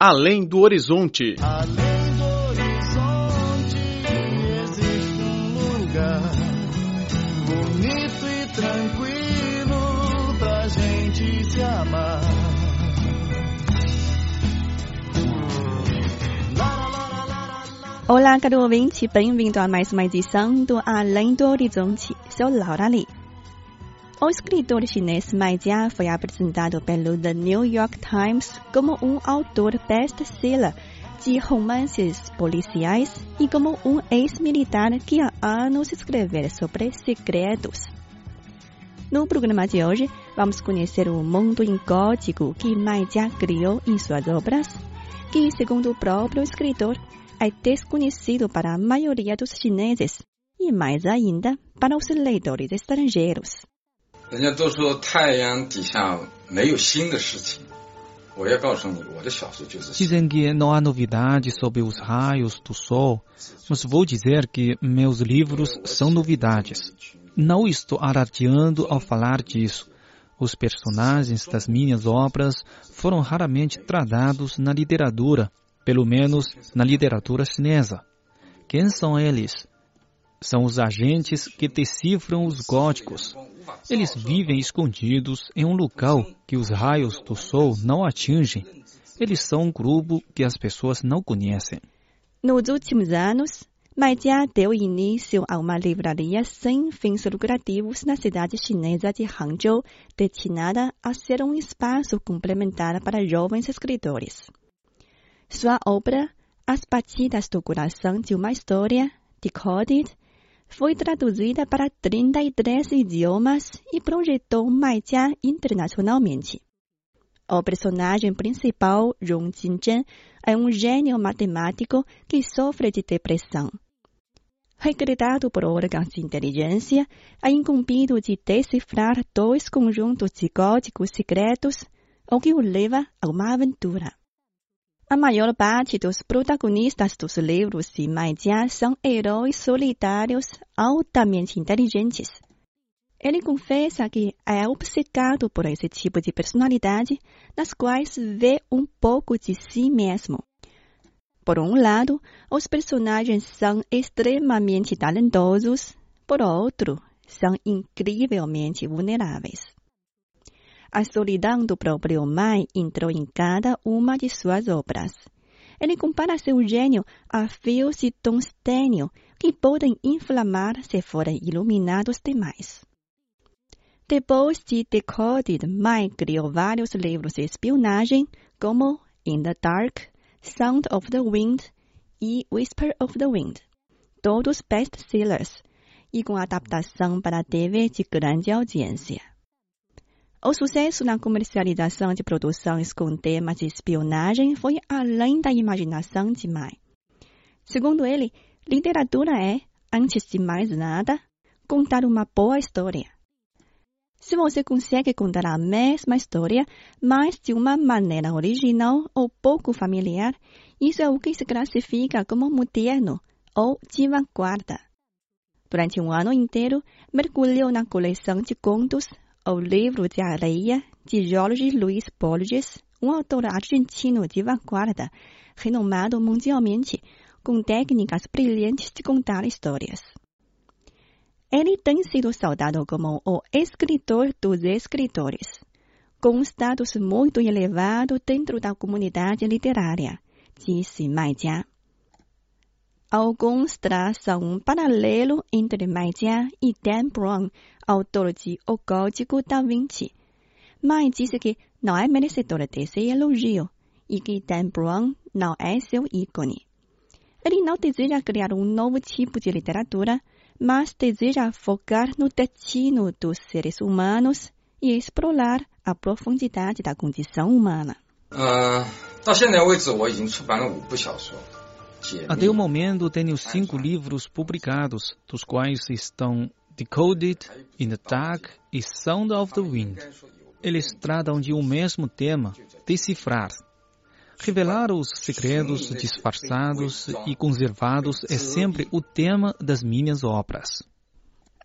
Além do Horizonte. Além do horizonte existe um lugar bonito e tranquilo pra gente se amar. Olá, caro ouvinte, bem-vindo a mais uma edição do Além do Horizonte. Sou Laura Lee. O escritor chinês Mai Jia foi apresentado pelo The New York Times como um autor best-seller de romances policiais e como um ex-militar que há anos escreve sobre segredos. No programa de hoje, vamos conhecer o mundo em código que Mai Jia criou em suas obras, que, segundo o próprio escritor, é desconhecido para a maioria dos chineses e mais ainda para os leitores estrangeiros. 人家都说太阳底下没有新的事情，我要告诉你，我的小说就是新。 Dizem que não há novidades sobre os raios do sol, mas vou dizer que meus livros são novidades. Não estou alardeando ao falar disso. Os personagens das minhas obras foram raramente tratados na literatura, pelo menos na literatura chinesa. Quem são eles? São os agentes que decifram os góticos. Eles vivem escondidos em um local que os raios do sol não atingem. Eles são um grupo que as pessoas não conhecem. Nos últimos anos, Mai Jia deu início a uma livraria sem fins lucrativos na cidade chinesa de Hangzhou, destinada a ser um espaço complementar para jovens escritores. Sua obra, As Batidas do Coração de uma História, Decoded, foi traduzida para 33 idiomas e projetou Mai Jia internacionalmente. O personagem principal, Rong Jinzhen, é um gênio matemático que sofre de depressão. Recrutado por órgãos de inteligência, é incumbido de decifrar dois conjuntos de códigos secretos, o que o leva a uma aventura. A maior parte dos protagonistas dos livros de Mai Jia são heróis solitários altamente inteligentes. Ele confessa que é obcecado por esse tipo de personalidade, nas quais vê um pouco de si mesmo. Por um lado, os personagens são extremamente talentosos, por outro, são incrivelmente vulneráveis. A solidão do próprio Mai entrou em cada uma de suas obras. Ele compara seu gênio a fios de tungstênio que podem inflamar se forem iluminados demais. Depois de Decoded, Mai criou vários livros de espionagem, como In the Dark, Sound of the Wind e Whisper of the Wind, todos best-sellers e com adaptação para TV de grande audiência. O sucesso na comercialização de produções com temas de espionagem foi além da imaginação de Mai. Segundo ele, literatura é, antes de mais nada, contar uma boa história. Se você consegue contar a mesma história, mas de uma maneira original ou pouco familiar, isso é o que se classifica como moderno ou de vanguarda. Durante um ano inteiro, mergulhou na coleção de contos O Livro de Areia, de Jorge Luiz Borges, um autor argentino de vanguarda, renomado mundialmente, com técnicas brilhantes de contar histórias. Ele tem sido saudado como o escritor dos escritores, com um status muito elevado dentro da comunidade literária, disse Mai Jia. Alguns traçam um paralelo entre Mai Jia e Dan Brown, autor de O Código da Vinci. Mai disse que não é merecedor desse elogio e que Dan Brown não é seu ícone. Ele não deseja criar um novo tipo de literatura, mas deseja focar no destino dos seres humanos e explorar a profundidade da condição humana. 呃，到现在为止，我已经出版了五部小说。 解密 Até o momento tenho cinco livros publicados, dos quais estão Decoded, In the Dark e Sound of the Wind. Eles tratam de um mesmo tema, decifrar. Revelar os segredos disfarçados e conservados é sempre o tema das minhas obras.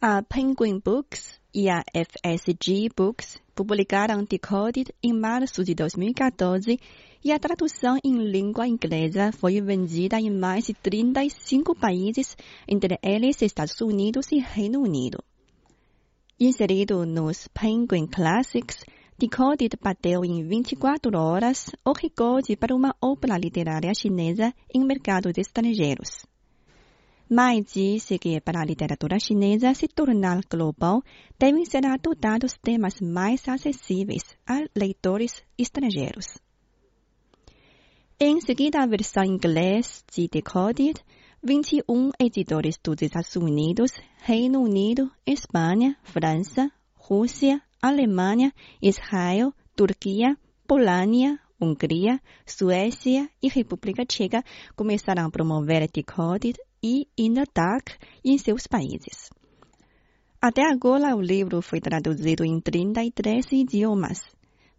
A Penguin Books e a FSG Books publicaram Decoded em março de 2014 e a tradução em língua inglesa foi vendida em mais de 35 países, entre eles Estados Unidos e Reino Unido. Inserido nos Penguin Classics, Decoded bateu em 24 horas o recorde para uma obra literária chinesa em mercados estrangeiros. Mas disse que para a literatura chinesa se tornar global, devem ser adotados temas mais acessíveis a leitores estrangeiros. Em seguida, a versão em inglês de Decoded, 21 editores dos Estados Unidos, Reino Unido, Espanha, França, Rússia, Alemanha, Israel, Turquia, Polônia, Hungria, Suécia e República Tcheca começaram a promover Decoded e In the Dark em seus países. Até agora, o livro foi traduzido em 33 idiomas,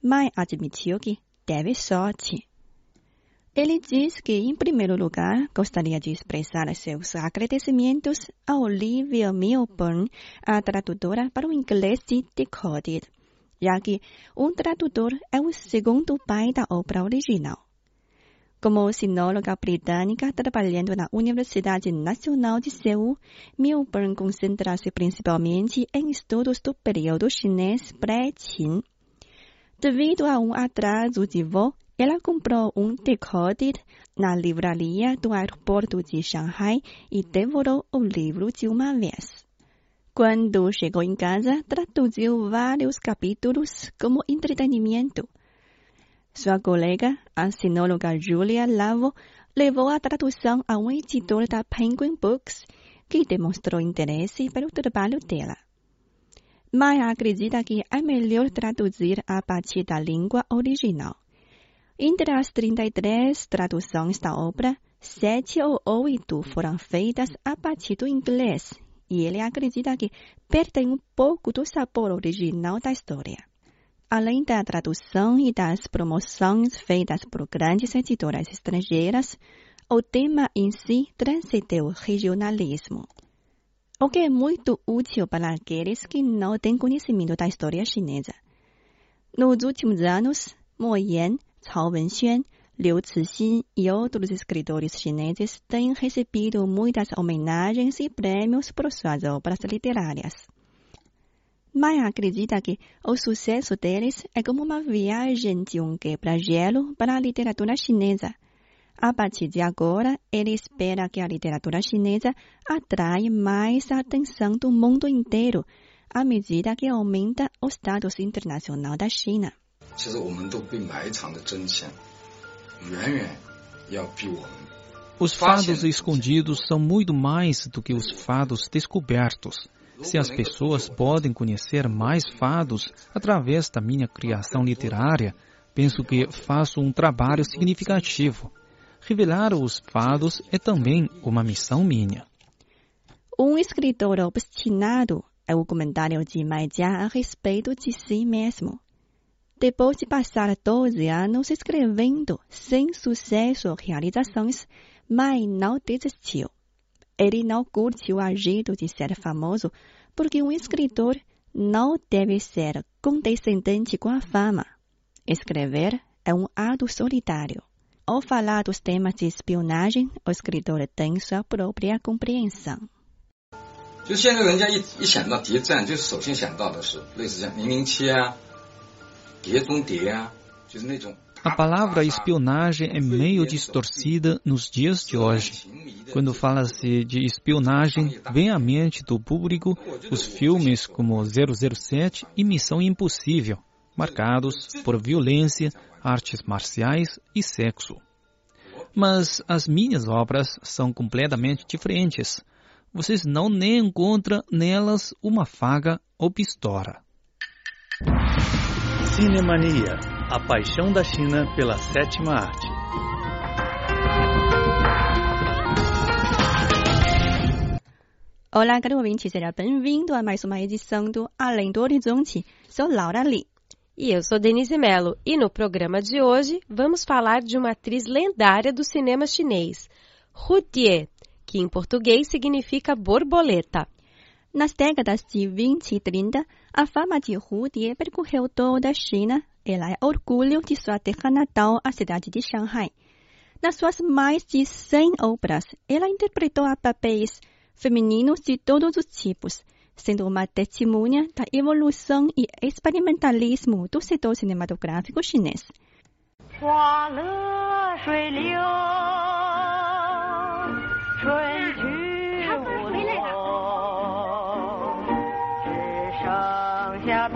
mas admitiu que teve sorte. Ele diz que, em primeiro lugar, gostaria de expressar seus agradecimentos a Olivia Milburn, a tradutora para o inglês de Decoded, já que um tradutor é o segundo pai da obra original. Como sinóloga britânica trabalhando na Universidade Nacional de Seul, Milburn concentra-se principalmente em estudos do período chinês pré-Qin. Devido a um atraso de voo, ela comprou um Decoded na livraria do aeroporto de Shanghai e devorou o livro de uma vez. Quando chegou em casa, traduziu vários capítulos como entretenimento. Sua colega, a sinóloga Julia Lavo, levou a tradução a um editor da Penguin Books, que demonstrou interesse pelo trabalho dela. Mas acredita que é melhor traduzir a partir da língua original. Entre as 33 traduções da obra, sete ou oito foram feitas a partir do inglês, e ele acredita que perdem um pouco do sabor original da história. Além da tradução e das promoções feitas por grandes editoras estrangeiras, o tema em si transcendeu o regionalismo, o que é muito útil para aqueles que não têm conhecimento da história chinesa. Nos últimos anos, Mo Yan Cao Wenxuan, Liu Cixin e outros escritores chineses têm recebido muitas homenagens e prêmios por suas obras literárias. Mas acredita que o sucesso deles é como uma viagem de um quebra-gelo para a literatura chinesa. A partir de agora, ele espera que a literatura chinesa atraia mais a atenção do mundo inteiro, à medida que aumenta o status internacional da China. 其实我们都被埋藏的真相，远远要比我们 Os fados escondidos são muito mais do que os fados descobertos. Se as pessoas podem conhecer mais fados através da minha criação literária, penso que faço um trabalho significativo. Revelar os fados é também uma missão minha. Um escritor obstinado é o comentário de Maijia a respeito de si mesmo. Depois de passar 12 anos escrevendo sem sucesso ou realizações, mas não desistiu Ele não curtiu o agito de ser famoso porque um escritor não deve ser condescendente com a fama. Escrever é um ato solitário. Ao falar dos temas de espionagem, o escritor tem sua própria compreensão. 就现在人家一一想到谍战，就首先想到的是类似像零零七啊、碟中谍啊，就是那种。 A palavra espionagem é meio distorcida nos dias de hoje. Quando fala-se de espionagem, vem à mente do público os filmes como 007 e Missão Impossível, marcados por violência, artes marciais e sexo. Mas as minhas obras são completamente diferentes. Vocês não nem encontram nelas uma faga ou pistola. Cinemania, a paixão da China pela sétima arte. Olá, caro ouvinte, seja bem-vindo a mais uma edição do Além do Horizonte. Sou Laura Lee. E eu sou Denise Mello, e no programa de hoje vamos falar de uma atriz lendária do cinema chinês, Hu Tie, que em português significa borboleta. Nas décadas de 20 e 30, a fama de Hu Die percorreu toda a China Ela é orgulho de sua terra natal, a cidade de Shanghai. Nas suas mais de 100 obras, ela interpretou a papéis femininos de todos os tipos, sendo uma testemunha da evolução e experimentalismo do setor cinematográfico chinês. 花乐水流，春去无踪，只剩下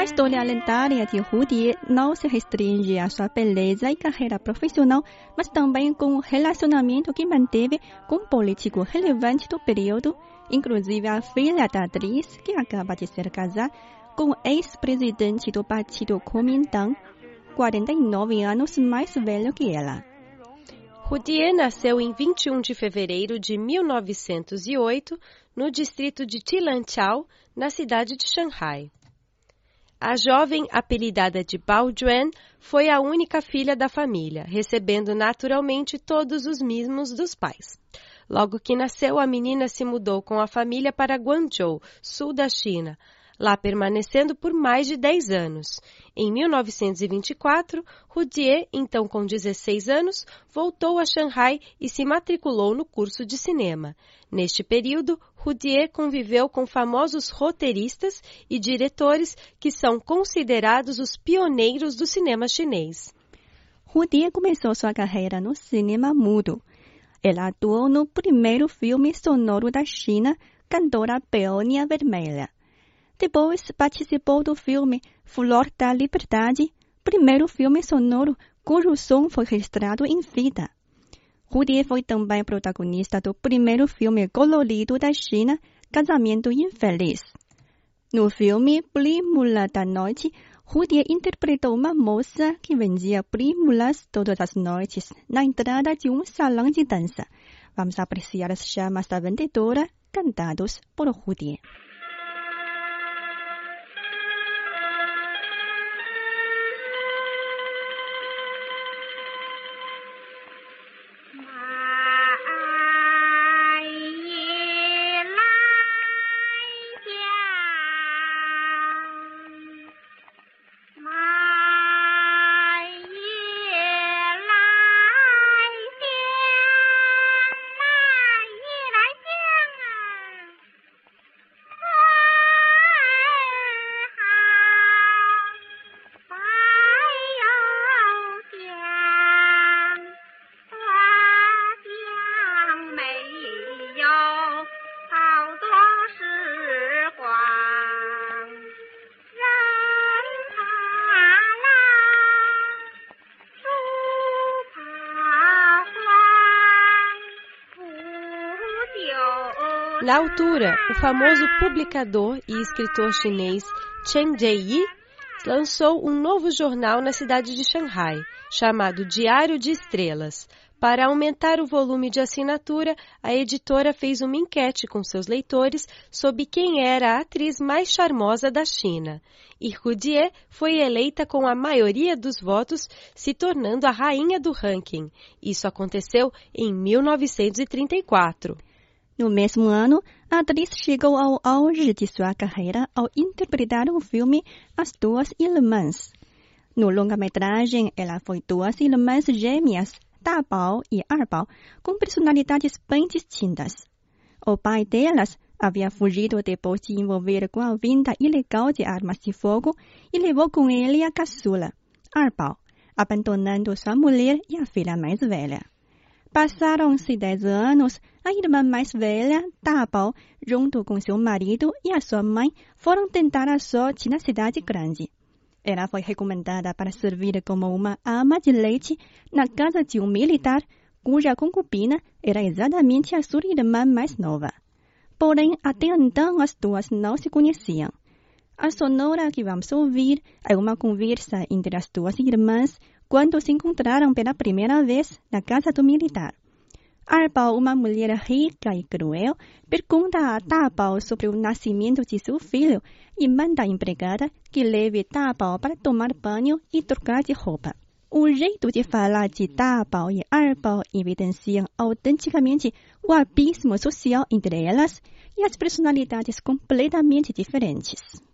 A história lendária de Die não se restringe à sua beleza e carreira profissional, mas também com o relacionamento que manteve com um político relevante do período, inclusive a filha da atriz, que acaba de ser casada com o ex-presidente do partido Kuomintang, 49 anos mais velho que ela. Rudier nasceu em 21 de fevereiro de 1908 no distrito de Tilanchao, na cidade de Shanghai. A jovem, apelidada de Bao Juan, foi a única filha da família, recebendo naturalmente todos os mimos dos pais. Logo que nasceu, a menina se mudou com a família para Guangzhou, sul da China, lá permanecendo por mais de 10 anos. Em 1924, Rudier, então com 16 anos, voltou a Shanghai e se matriculou no curso de cinema. Neste período, Rudier conviveu com famosos roteiristas e diretores que são considerados os pioneiros do cinema chinês. Rudier começou sua carreira no cinema mudo. Ela atuou no primeiro filme sonoro da China, Cantora Peônia Vermelha. Depois participou do filme Flor da Liberdade, primeiro filme sonoro cujo som foi registrado em fita. Rudier foi também protagonista do primeiro filme colorido da China, Casamento Infeliz. No filme Prímula da Noite, Rudier interpretou uma moça que vendia prímulas todas as noites na entrada de um salão de dança. Vamos apreciar as chamas da vendedora cantados por Rudier. Na altura, o famoso publicador e escritor chinês Chen Jieyi lançou um novo jornal na cidade de Shanghai, chamado Diário de Estrelas. Para aumentar o volume de assinatura, a editora fez uma enquete com seus leitores sobre quem era a atriz mais charmosa da China. E Rudier foi eleita com a maioria dos votos, se tornando a rainha do ranking. Isso aconteceu em 1934. No mesmo ano, a atriz chegou ao auge de sua carreira ao interpretar o filme As Duas Irmãs. No longa-metragem, ela foi duas irmãs gêmeas, Da Bao e Er Bao, com personalidades bem distintas. O pai delas havia fugido depois de envolver com a venda ilegal de armas de fogo e levou com ele a caçula, Er Bao, abandonando sua mulher e a filha mais velha. Passaram-se dez anos, a irmã mais velha, Da Bao, junto com seu marido e a sua mãe, foram tentar a sorte na cidade grande. Ela foi recomendada para servir como uma ama de leite na casa de um militar, cuja concubina era exatamente a sua irmã mais nova. Porém, até então as duas não se conheciam. A sonora que vamos ouvir é uma conversa entre as duas irmãs quando se encontraram pela primeira vez na casa do militar. Arbao, uma mulher rica e cruel, pergunta a Dabao sobre o nascimento de seu filho e manda a empregada que leve Dabao para tomar banho e trocar de roupa. O jeito de falar de Dabao e Arbao evidenciam autenticamente o abismo social entre elas e as personalidades completamente diferentes.